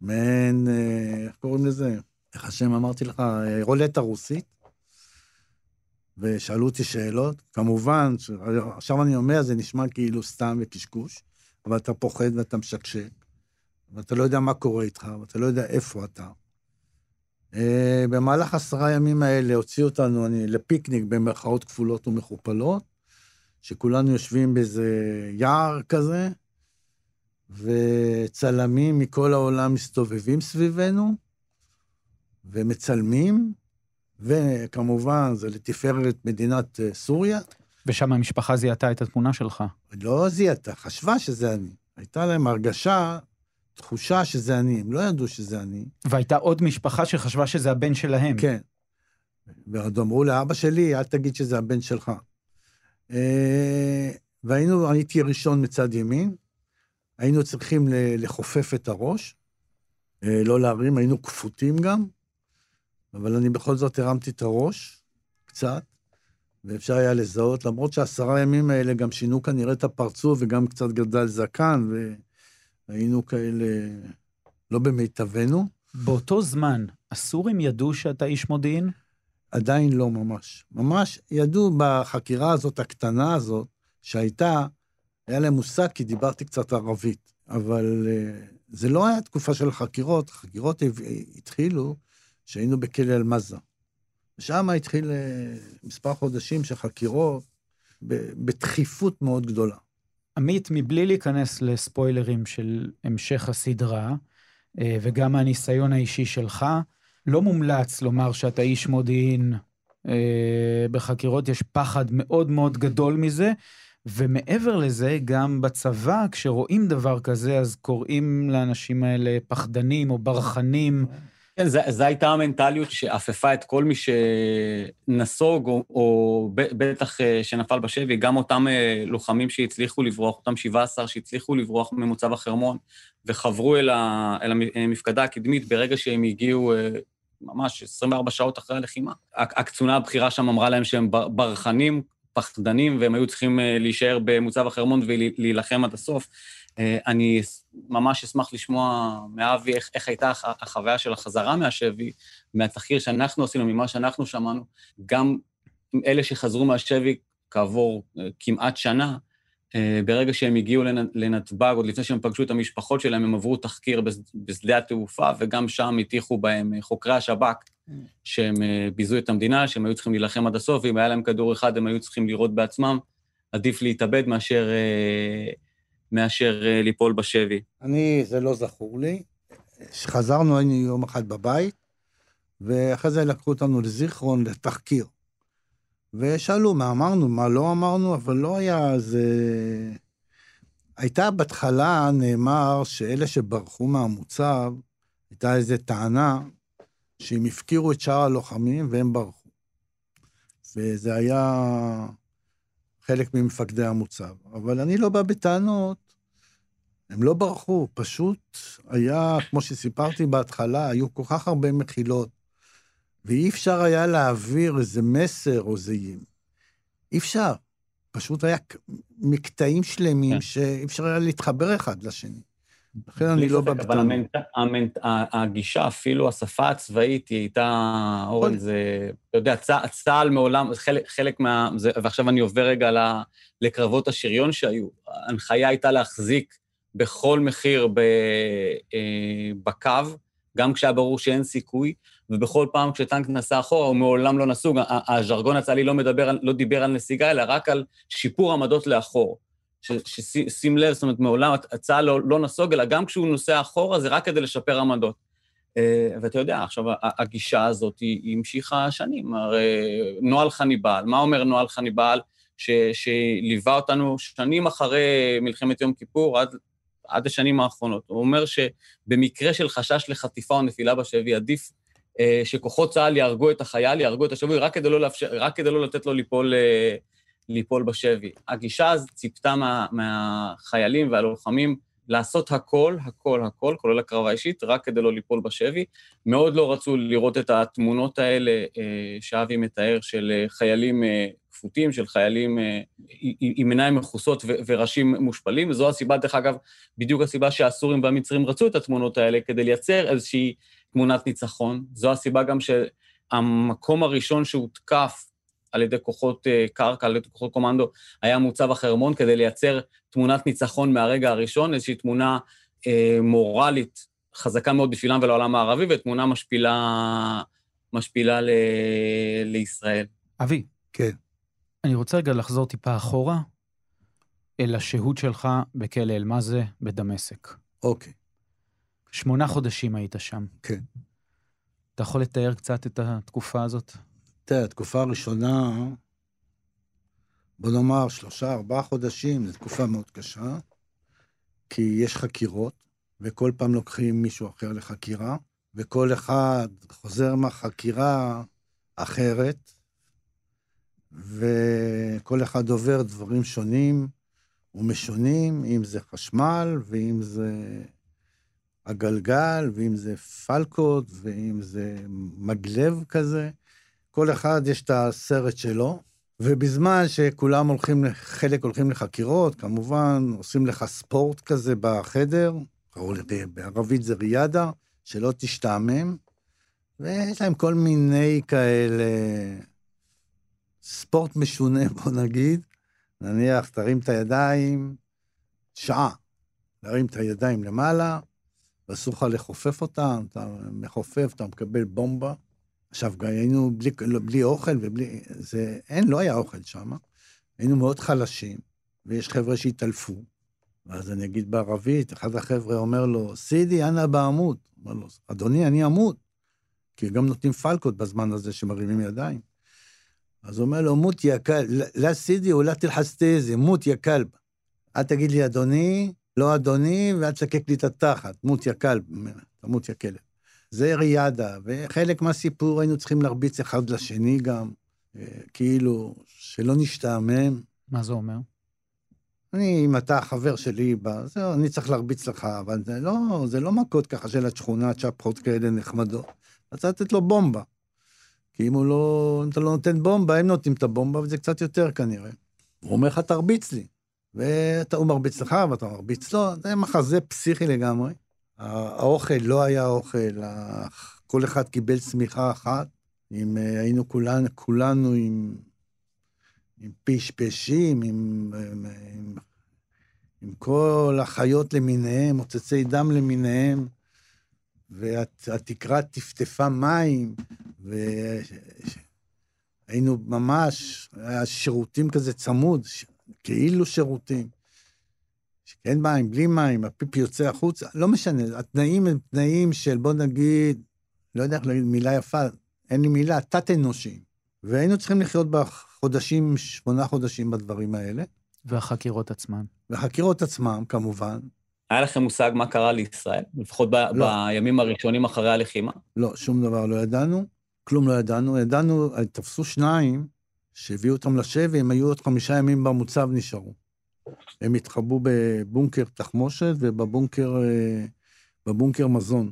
מעין, אה, איך קוראים לזה? איך השם אמרתי לך? אה, רולטה רוסית. ושאלו אותי שאלות. כמובן, עכשיו אני אומר, זה נשמע כאילו סתם וקשקוש, אבל אתה פוחד ואתה משקשק, ואתה לא יודע מה קורה איתך, ואתה לא יודע איפה אתה. אה, במהלך עשרה ימים האלה הוציאו אותנו אני, לפיקניק במרכאות כפולות ומכופלות, שכולנו יושבים באיזה יער כזה, וצלמים מכל העולם מסתובבים סביבנו, ומצלמים, וכמובן, זה לתפארת מדינת אה, סוריה. ושם המשפחה זיהתה את התמונה שלך. לא זיהתה, חשבה שזה אני. הייתה להם הרגשה, תחושה שזה אני, הם לא ידעו שזה אני. והייתה עוד משפחה שחשבה שזה הבן שלהם. כן. ועוד אמרו לאבא שלי, אל תגיד שזה הבן שלך. אה, והיינו, הייתי ראשון מצד ימין, היינו צריכים לחופף את הראש, אה, לא להרים, היינו כפותים גם, אבל אני בכל זאת הרמתי את הראש, קצת, ואפשר היה לזהות, למרות שהעשרה ימים האלה גם שינו כנראה את הפרצוף וגם קצת גדל זקן, והיינו כאלה לא במיטבנו. באותו זמן, הסורים ידעו שאתה איש מודיעין? עדיין לא ממש. ממש ידעו בחקירה הזאת, הקטנה הזאת, שהייתה, היה להם מושג כי דיברתי קצת ערבית, אבל uh, זה לא היה תקופה של חקירות, חקירות התחילו שהיינו בכלא אל-מזה. ושם התחיל uh, מספר חודשים של חקירות בדחיפות מאוד גדולה. עמית, מבלי להיכנס לספוילרים של המשך הסדרה, אה, וגם מהניסיון האישי שלך, לא מומלץ לומר שאתה איש מודיעין אה, בחקירות, יש פחד מאוד מאוד גדול מזה, ומעבר לזה, גם בצבא, כשרואים דבר כזה, אז קוראים לאנשים האלה פחדנים או ברחנים. כן, זו הייתה המנטליות שאפפה את כל מי שנסוג, או, או בטח אה, שנפל בשבי, גם אותם אה, לוחמים שהצליחו לברוח, אותם 17 שהצליחו לברוח ממוצב החרמון, וחברו אל, ה, אל המפקדה הקדמית ברגע שהם הגיעו אה, ממש 24 שעות אחרי הלחימה. הקצונה הבכירה שם אמרה להם שהם ברחנים, פחדנים, והם היו צריכים להישאר במוצב החרמון ולהילחם עד הסוף. אה, אני ממש אשמח לשמוע מאבי איך, איך הייתה החוויה של החזרה מהשבי, מהתחקיר שאנחנו עשינו, ממה שאנחנו שמענו. גם אלה שחזרו מהשבי כעבור אה, כמעט שנה, אה, ברגע שהם הגיעו לנתב"ג, עוד לפני שהם פגשו את המשפחות שלהם, הם עברו תחקיר בשדה התעופה, וגם שם הטיחו בהם חוקרי השב"כ, שהם ביזו את המדינה, שהם היו צריכים להילחם עד הסוף, ואם היה להם כדור אחד, הם היו צריכים לירות בעצמם. עדיף להתאבד מאשר מאשר אה, ליפול בשבי. אני, זה לא זכור לי. כשחזרנו, היינו יום אחד בבית, ואחרי זה לקחו אותנו לזיכרון לתחקיר. ושאלו מה אמרנו, מה לא אמרנו, אבל לא היה איזה... הייתה בהתחלה, נאמר שאלה שברחו מהמוצב, הייתה איזו טענה שהם הפקירו את שאר הלוחמים והם ברחו. וזה היה חלק ממפקדי המוצב. אבל אני לא בא בטענות, הם לא ברחו, פשוט היה, כמו שסיפרתי בהתחלה, היו כל כך הרבה מחילות, ואי אפשר היה להעביר איזה מסר או איזה... אי אפשר. פשוט היה מקטעים שלמים כן. שאי אפשר היה להתחבר אחד לשני. לכן אני לא בא בטענות. אבל הגישה, אפילו השפה הצבאית, היא הייתה, אורן, זה, אתה יודע, צה"ל מעולם, חלק מה... ועכשיו אני עובר רגע לקרבות השריון שהיו. ההנחיה הייתה להחזיק בכל מחיר ב, אה, בקו, גם כשהיה ברור שאין סיכוי, ובכל פעם כשטנק נסע אחורה, הוא מעולם לא נסוג. הז'רגון הצה"לי לא, לא דיבר על נסיגה, אלא רק על שיפור עמדות לאחור. ששים לב, זאת אומרת, מעולם הצה"ל לא, לא נסוג, אלא גם כשהוא נוסע אחורה, זה רק כדי לשפר עמדות. אה, ואתה יודע, עכשיו, הגישה הזאת היא המשיכה שנים. הרי נוהל חניבעל, מה אומר נוהל חניבעל? שליווה אותנו שנים אחרי מלחמת יום כיפור, עד עד השנים האחרונות. הוא אומר שבמקרה של חשש לחטיפה או נפילה בשבי, עדיף אה, שכוחות צה"ל יהרגו את החייל, יהרגו את השבוי, רק כדי לא, לאפשר, רק כדי לא לתת לו ליפול, אה, ליפול בשבי. הגישה הזו ציפתה מה, מהחיילים והלוחמים לעשות הכל, הכל, הכל, כולל הקרבה אישית, רק כדי לא ליפול בשבי. מאוד לא רצו לראות את התמונות האלה אה, שאבי מתאר של אה, חיילים אה, כפותים, של חיילים אה, עם עיניים מכוסות וראשים מושפלים, וזו הסיבה, דרך אגב, בדיוק הסיבה שהסורים והמצרים רצו את התמונות האלה, כדי לייצר איזושהי תמונת ניצחון. זו הסיבה גם שהמקום הראשון שהותקף על ידי כוחות אה, קרקע, על ידי כוחות קומנדו, היה מוצב החרמון, כדי לייצר תמונת ניצחון מהרגע הראשון, איזושהי תמונה אה, מורלית חזקה מאוד בשבילם ולעולם הערבי, ותמונה משפילה, משפילה ל, לישראל. אבי. כן. אני רוצה רגע לחזור טיפה אחורה אל השהות שלך בכלא אל-מאזה בדמשק. אוקיי. שמונה חודשים היית שם. כן. אתה יכול לתאר קצת את התקופה הזאת? תראה, התקופה הראשונה, בוא נאמר שלושה, ארבעה חודשים, זו תקופה מאוד קשה, כי יש חקירות, וכל פעם לוקחים מישהו אחר לחקירה, וכל אחד חוזר מהחקירה אחרת, וכל אחד עובר דברים שונים ומשונים, אם זה חשמל, ואם זה הגלגל, ואם זה פלקות, ואם זה מגלב כזה. כל אחד יש את הסרט שלו, ובזמן שכולם הולכים, חלק הולכים לחקירות, כמובן, עושים לך ספורט כזה בחדר, קראו לזה בערבית זה ריאדה, שלא תשתעמם, ויש להם כל מיני כאלה ספורט משונה, בוא נגיד, נניח, תרים את הידיים, שעה, להרים את הידיים למעלה, ואסור לך לכופף אותם, אתה מכופף, אתה מקבל בומבה. עכשיו, היינו בלי, לא, בלי אוכל ובלי... זה... אין, לא היה אוכל שם. היינו מאוד חלשים, ויש חבר'ה שהתעלפו. ואז אני אגיד בערבית, אחד החבר'ה אומר לו, סידי, אנא בעמוד. אומר לו, אדוני, אני אמות. כי גם נותנים פלקות בזמן הזה שמרימים ידיים. אז הוא אומר לו, מות יא כלב, לא סידי או לא תלחסטזי, מות יא כלב. אל תגיד לי אדוני, לא אדוני, ואל תשקק לי את התחת, מות יא כלב, תמות יא כלב. זה ריאדה, וחלק מהסיפור היינו צריכים להרביץ אחד לשני גם, אה, כאילו, שלא נשתעמם. מה זה אומר? אני, אם אתה חבר שלי, זהו, אני צריך להרביץ לך, אבל זה לא, זה לא מכות ככה של השכונה, צ'פחות כאלה נחמדות. אתה צריך לתת לו בומבה. כי אם הוא לא, אם אתה לא נותן בומבה, הם נותנים את הבומבה, וזה קצת יותר כנראה. הוא אומר לך, תרביץ לי. והוא מרביץ לך, ואתה מרביץ לו, זה מחזה פסיכי לגמרי. האוכל לא היה אוכל, כל אחד קיבל צמיחה אחת. אם אה, היינו כולנו, כולנו עם, עם פשפשים, עם, עם, עם, עם כל החיות למיניהם, מוצצי דם למיניהם, והתקרה טפטפה מים, והיינו ממש, היה שירותים כזה צמוד, כאילו שירותים. אין מים, בלי מים, הפיפי יוצא החוצה, לא משנה, התנאים הם תנאים של, בוא נגיד, לא יודע איך להגיד מילה יפה, אין לי מילה, תת-אנושיים. והיינו צריכים לחיות בחודשים, שמונה חודשים בדברים האלה. והחקירות עצמן. והחקירות עצמם, כמובן. היה לכם מושג מה קרה לישראל? לפחות ב- לא. בימים הראשונים אחרי הלחימה? לא, שום דבר לא ידענו, כלום לא ידענו. ידענו, תפסו שניים שהביאו אותם לשבי, הם היו עוד חמישה ימים במוצב נשארו. הם התחבאו בבונקר תחמושת ובבונקר אה, מזון.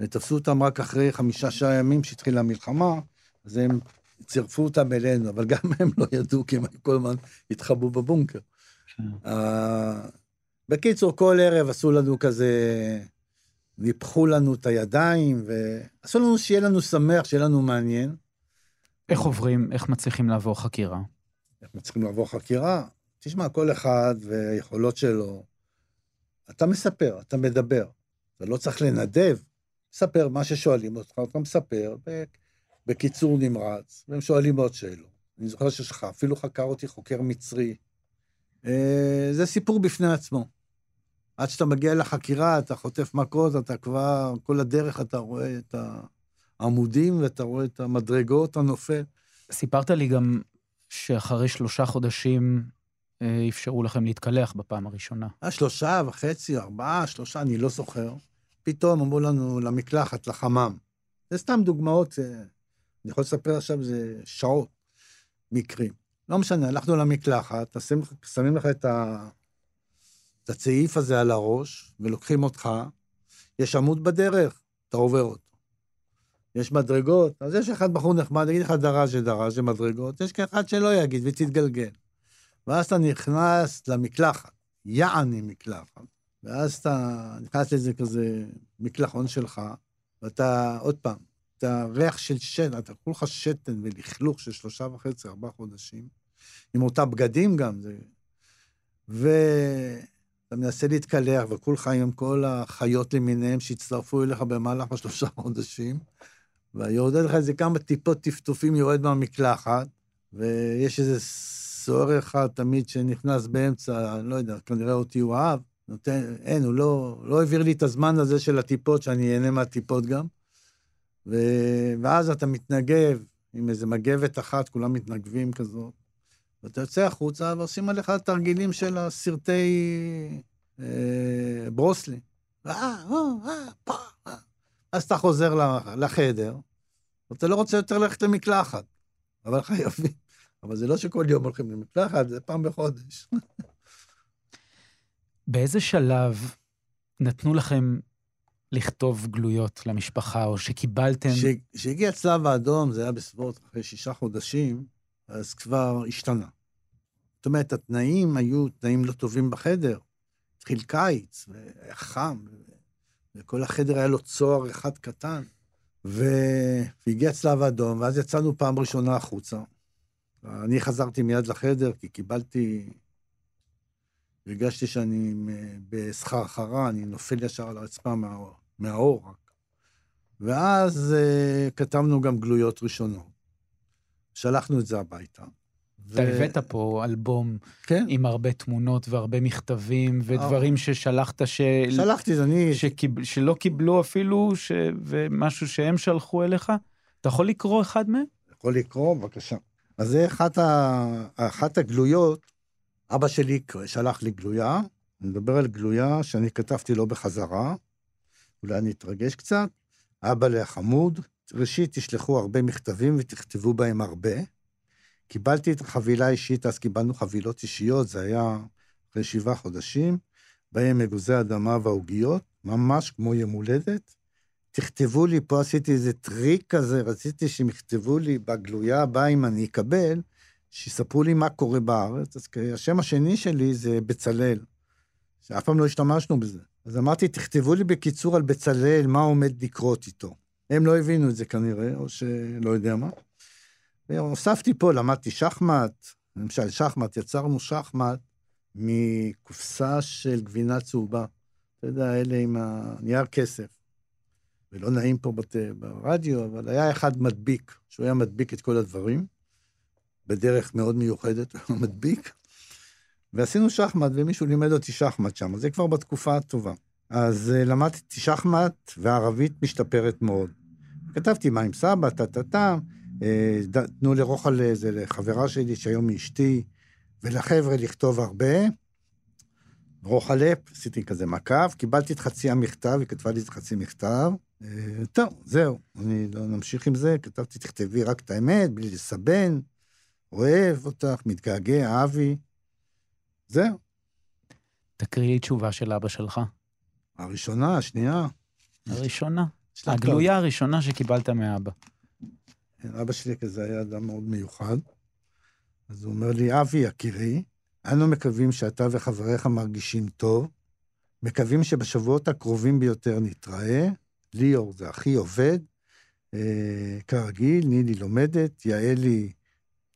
ותפסו אותם רק אחרי חמישה-שעה ימים שהתחילה המלחמה, אז הם צירפו אותם אלינו, אבל גם הם לא ידעו, כי הם כל הזמן התחבאו בבונקר. Uh, בקיצור, כל ערב עשו לנו כזה, ניפחו לנו את הידיים, ועשו לנו שיהיה לנו שמח, שיהיה לנו מעניין. איך עוברים, איך מצליחים לעבור חקירה? איך מצליחים לעבור חקירה? תשמע, כל אחד והיכולות שלו. אתה מספר, אתה מדבר. אתה לא צריך לנדב. מספר מה ששואלים אותך, אתה מספר בקיצור נמרץ, והם שואלים עוד שאלות. אני זוכר שיש לך, אפילו חקר אותי חוקר מצרי. אה, זה סיפור בפני עצמו. עד שאתה מגיע לחקירה, אתה חוטף מכות, אתה כבר, כל הדרך אתה רואה את העמודים ואתה רואה את המדרגות, אתה נופל. סיפרת לי גם שאחרי שלושה חודשים אפשרו לכם להתקלח בפעם הראשונה. היה שלושה וחצי, ארבעה, שלושה, אני לא זוכר. פתאום אמרו לנו למקלחת, לחמם. זה סתם דוגמאות, אה, אני יכול לספר עכשיו, זה שעות, מקרים. לא משנה, הלכנו למקלחת, שמים, שמים לך את, ה, את הצעיף הזה על הראש, ולוקחים אותך, יש עמוד בדרך, אתה עובר אותו. יש מדרגות, אז יש אחד בחור נחמד, יגיד לך דרז' שדרז' מדרגות, יש כאחד שלא יגיד ותתגלגל. ואז אתה נכנס למקלחת, יעני מקלחת, ואז אתה נכנס לאיזה כזה מקלחון שלך, ואתה, עוד פעם, אתה ריח של שתן, אתה כולך שתן ולכלוך של שלושה וחצי, ארבעה חודשים, עם אותם בגדים גם, זה... ואתה מנסה להתקלח, וכולך עם כל החיות למיניהם שהצטרפו אליך במהלך השלושה חודשים, ויורד לך איזה כמה טיפות טפטופים יורד מהמקלחת, ויש איזה סוהר אחד תמיד שנכנס באמצע, אני לא יודע, כנראה אותי הוא אהב, נותן, אין, הוא לא, לא העביר לי את הזמן הזה של הטיפות, שאני אהנה מהטיפות גם. ו... ואז אתה מתנגב עם איזה מגבת אחת, כולם מתנגבים כזאת, ואתה יוצא החוצה ועושים עליך תרגילים של הסרטי אה, ברוסלי. אה, אה, אה. אז אתה חוזר לחדר, ואתה לא רוצה יותר ללכת למקלחת, אבל חייבים. אבל זה לא שכל יום הולכים למקלחת, זה פעם בחודש. באיזה שלב נתנו לכם לכתוב גלויות למשפחה, או שקיבלתם... כשהגיע הצלב האדום, זה היה בסביבות אחרי שישה חודשים, אז כבר השתנה. זאת אומרת, התנאים היו תנאים לא טובים בחדר. התחיל קיץ, והיה חם, וכל החדר היה לו צוהר אחד קטן. והגיע הצלב האדום, ואז יצאנו פעם ראשונה החוצה. אני חזרתי מיד לחדר, כי קיבלתי... הרגשתי שאני בסחרחרה, אני נופל ישר על הרצפה מהאור, מהאור רק. ואז uh, כתבנו גם גלויות ראשונות. שלחנו את זה הביתה, אתה הבאת פה אלבום כן. עם הרבה תמונות והרבה מכתבים ודברים ששלחת ש... שלחתי, אני... שקיב... שלא קיבלו אפילו, ש... ומשהו שהם שלחו אליך. אתה יכול לקרוא אחד מהם? יכול לקרוא, בבקשה. אז זה אחת, ה... אחת הגלויות, אבא שלי שלח לי גלויה, אני מדבר על גלויה שאני כתבתי לו בחזרה, אולי אני אתרגש קצת. אבא לחמוד, ראשית, תשלחו הרבה מכתבים ותכתבו בהם הרבה. קיבלתי את החבילה האישית, אז קיבלנו חבילות אישיות, זה היה אחרי שבעה חודשים, בהם אגוזי אדמה ועוגיות, ממש כמו יום הולדת. תכתבו לי, פה עשיתי איזה טריק כזה, רציתי שהם יכתבו לי בגלויה הבאה, אם אני אקבל, שיספרו לי מה קורה בארץ. אז השם השני שלי זה בצלאל, שאף פעם לא השתמשנו בזה. אז אמרתי, תכתבו לי בקיצור על בצלאל, מה עומד לקרות איתו. הם לא הבינו את זה כנראה, או שלא יודע מה. והוספתי פה, למדתי שחמט, למשל שחמט, יצרנו שחמט מקופסה של גבינה צהובה. אתה יודע, אלה עם הנייר כסף. ולא נעים פה בת... ברדיו, אבל היה אחד מדביק, שהוא היה מדביק את כל הדברים, בדרך מאוד מיוחדת, הוא מדביק. ועשינו שחמט, ומישהו לימד אותי שחמט שם, זה כבר בתקופה הטובה. אז uh, למדתי שחמט, והערבית משתפרת מאוד. כתבתי מה עם סבא, טה-טה-טה, uh, תנו לרוכל איזה לחברה שלי, שהיום היא אשתי, ולחבר'ה לכתוב הרבה. רוחלפ, עשיתי כזה מקף, קיבלתי את חצי המכתב, היא כתבה לי את חצי מכתב. Uh, טוב, זהו, אני לא נמשיך עם זה, כתבתי, תכתבי רק את האמת, בלי לסבן, אוהב אותך, מתגעגע, אבי. זהו. תקריא לי תשובה של אבא שלך. הראשונה, השנייה. הראשונה. הגלויה הראשונה שקיבלת מאבא. אבא שלי כזה היה אדם מאוד מיוחד. אז הוא אומר לי, אבי, יקירי, אנו מקווים שאתה וחבריך מרגישים טוב, מקווים שבשבועות הקרובים ביותר נתראה. ליאור זה אחי עובד, אה, כרגיל, נילי לומדת, יעלי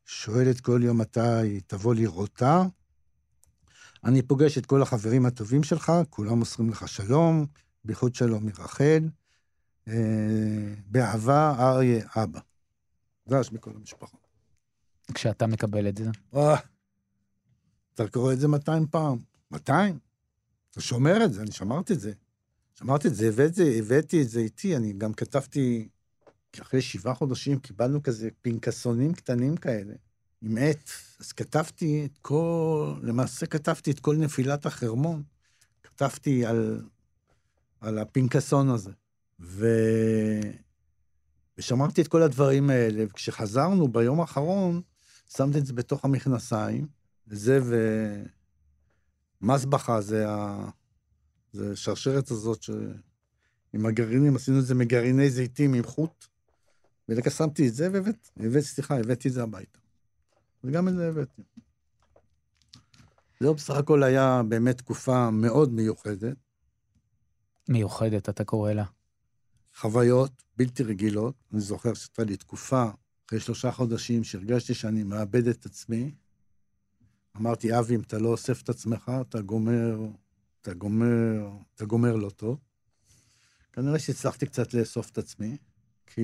שואלת כל יום מתי תבוא לראותה. אני פוגש את כל החברים הטובים שלך, כולם מוסרים לך שלום, בייחוד שלום מרחל. אה, באהבה, אריה, אבא. דש בכל המשפחה. כשאתה מקבל את זה? וואו, אתה קורא את זה 200 פעם. 200? אתה שומר את זה, אני שמרתי את זה. שמרתי את זה, הבאתי, הבאתי את זה איתי, אני גם כתבתי, אחרי שבעה חודשים קיבלנו כזה פנקסונים קטנים כאלה, עם עט, אז כתבתי את כל, למעשה כתבתי את כל נפילת החרמון. כתבתי על, על הפנקסון הזה. ו... ושמרתי את כל הדברים האלה, וכשחזרנו ביום האחרון, שמתי את זה בתוך המכנסיים, וזה ו... מסבחה זה ה... זה שרשרת הזאת ש... עם הגרעינים, עשינו את זה מגרעיני זיתים עם חוט, ולקח שמתי את זה והבאתי, הבאת, סליחה, הבאתי את זה הביתה. וגם את זה הבאתי. זהו, בסך הכל היה באמת תקופה מאוד מיוחדת. מיוחדת, אתה קורא לה. חוויות בלתי רגילות. אני זוכר שהייתה לי תקופה, אחרי שלושה חודשים, שהרגשתי שאני מאבד את עצמי. אמרתי, אבי, אם אתה לא אוסף את עצמך, אתה גומר, אתה גומר, אתה גומר לא טוב. כנראה שהצלחתי קצת לאסוף את עצמי, כי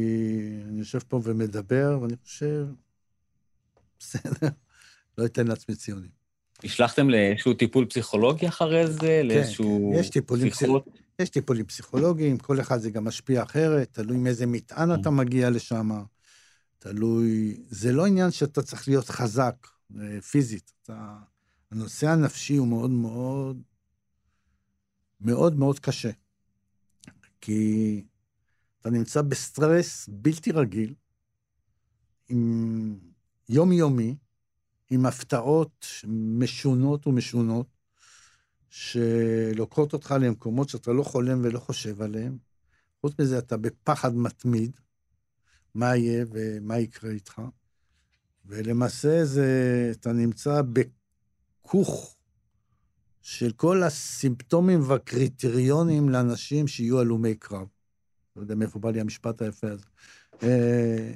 אני יושב פה ומדבר, ואני חושב, בסדר, לא אתן לעצמי ציונים. השלחתם לאיזשהו טיפול פסיכולוגי אחרי זה? כן, לאיזשהו כן, יש טיפולים, פסיכ... יש טיפולים פסיכולוגיים, כל אחד זה גם משפיע אחרת, תלוי עם איזה מטען אתה מגיע לשם, תלוי... זה לא עניין שאתה צריך להיות חזק אה, פיזית. אתה... הנושא הנפשי הוא מאוד מאוד, מאוד מאוד קשה. כי אתה נמצא בסטרס בלתי רגיל, עם יומיומי, עם הפתעות משונות ומשונות, שלוקחות אותך למקומות שאתה לא חולם ולא חושב עליהם. חוץ מזה, אתה בפחד מתמיד, מה יהיה ומה יקרה איתך. ולמעשה זה, אתה נמצא בכוך של כל הסימפטומים והקריטריונים לאנשים שיהיו הלומי קרב. לא יודע מאיפה בא לי המשפט היפה הזה. אה,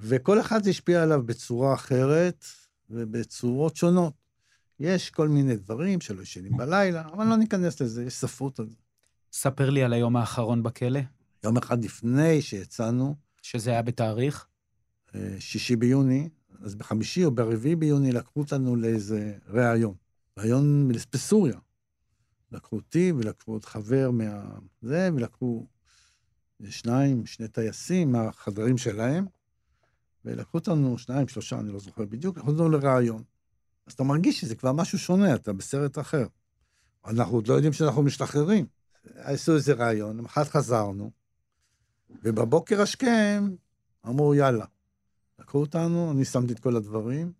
וכל אחד זה השפיע עליו בצורה אחרת ובצורות שונות. יש כל מיני דברים שלא ישנים בלילה, אבל לא ניכנס לזה, יש ספרות על זה. ספר לי על היום האחרון בכלא. יום אחד לפני שיצאנו. שזה היה בתאריך? שישי ביוני, אז בחמישי או ברביעי ביוני לקחו אותנו לאיזה ראיון. ראיון בסוריה. לקחו אותי ולקחו עוד חבר מה... זה, ולקחו שניים, שני טייסים מהחדרים שלהם, ולקחו אותנו, שניים, שלושה, אני לא זוכר בדיוק, לקחו אותנו לראיון. אז אתה מרגיש שזה כבר משהו שונה, אתה בסרט אחר. אנחנו עוד לא יודעים שאנחנו משתחררים. עשו איזה ראיון, למחרת חזרנו, ובבוקר השכם אמרו, יאללה. לקחו אותנו, אני שמתי את כל הדברים.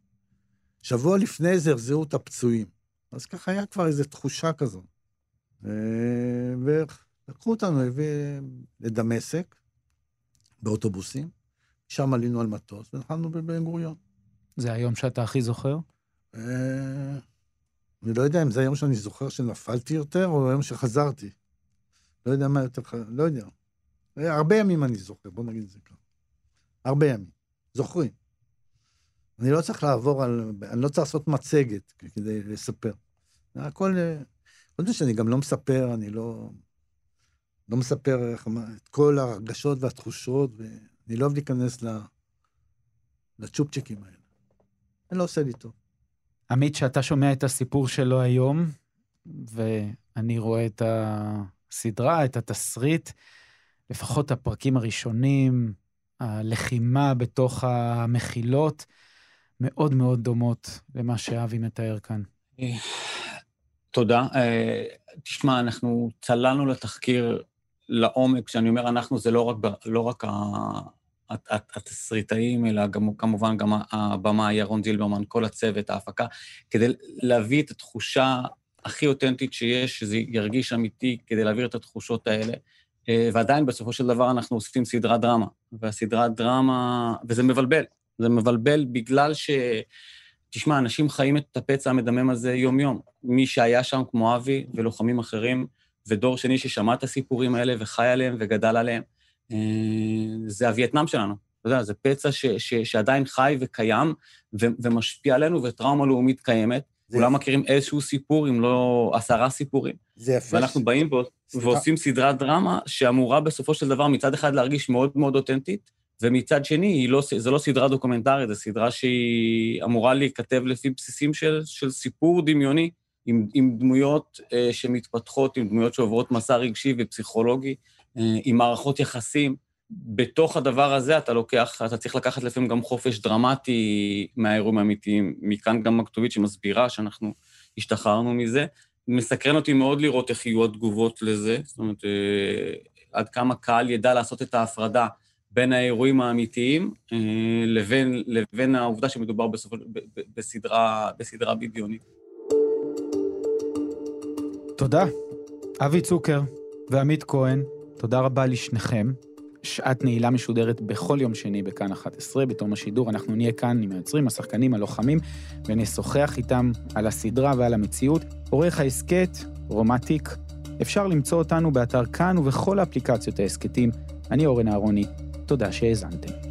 שבוע לפני זה החזירו את הפצועים. אז ככה היה כבר איזו תחושה כזאת. ולקחו אותנו לדמשק, באוטובוסים, שם עלינו על מטוס ונחלנו בבן גוריון. זה היום שאתה הכי זוכר? אה, אני לא יודע אם זה היום שאני זוכר שנפלתי יותר, או היום שחזרתי. לא יודע מה יותר, לא יודע. הרבה ימים אני זוכר, בוא נגיד את זה ככה. הרבה ימים. זוכרים. אני לא צריך לעבור על... אני לא צריך לעשות מצגת כדי לספר. הכל... חוץ שאני גם לא מספר, אני לא... לא מספר את כל הרגשות והתחושות, ואני לא אוהב להיכנס לצ'ופצ'יקים האלה. אני לא עושה לי טוב. עמית, שאתה שומע את הסיפור שלו היום, ואני רואה את הסדרה, את התסריט, לפחות הפרקים הראשונים, הלחימה בתוך המחילות, מאוד מאוד דומות למה שאבי מתאר כאן. תודה. אה, תשמע, אנחנו צללנו לתחקיר לעומק, כשאני אומר אנחנו, זה לא רק, לא רק התסריטאים, אלא גם, כמובן גם הבמה, ירון זילברמן, כל הצוות, ההפקה, כדי להביא את התחושה הכי אותנטית שיש, שזה ירגיש אמיתי, כדי להעביר את התחושות האלה. אה, ועדיין, בסופו של דבר, אנחנו עושים סדרת דרמה. והסדרת דרמה, וזה מבלבל. זה מבלבל בגלל ש... תשמע, אנשים חיים את הפצע המדמם הזה יום-יום. מי שהיה שם, כמו אבי ולוחמים אחרים, ודור שני ששמע את הסיפורים האלה וחי עליהם וגדל עליהם, אה, זה הווייטנאם שלנו. אתה יודע, זה פצע ש, ש, שעדיין חי וקיים ו, ומשפיע עלינו, וטראומה לאומית קיימת. כולם מכירים איזשהו סיפור, אם לא עשרה סיפורים. זה יפה. ואנחנו באים ועוש, ועושים סדרת דרמה שאמורה בסופו של דבר מצד אחד להרגיש מאוד מאוד אותנטית, ומצד שני, לא, זו לא סדרה דוקומנטרית, זו סדרה שהיא אמורה להיכתב לפי בסיסים של, של סיפור דמיוני, עם, עם דמויות אה, שמתפתחות, עם דמויות שעוברות מסע רגשי ופסיכולוגי, אה, עם מערכות יחסים. בתוך הדבר הזה אתה לוקח, אתה צריך לקחת לפעמים גם חופש דרמטי מהאירועים האמיתיים. מכאן גם הכתובית שמסבירה שאנחנו השתחררנו מזה. מסקרן אותי מאוד לראות איך יהיו התגובות לזה, זאת אומרת, אה, עד כמה קהל ידע לעשות את ההפרדה בין האירועים האמיתיים אה, לבין, לבין העובדה שמדובר בסופו, בסדרה, בסדרה בדיונית. תודה. אבי צוקר ועמית כהן, תודה רבה לשניכם. שעת נעילה משודרת בכל יום שני בכאן 11. בתום השידור אנחנו נהיה כאן עם היוצרים, השחקנים, הלוחמים, ונשוחח איתם על הסדרה ועל המציאות. עורך ההסכת, רומטיק. אפשר למצוא אותנו באתר כאן ובכל האפליקציות ההסכתים. אני אורן אהרוני, תודה שהאזנתם.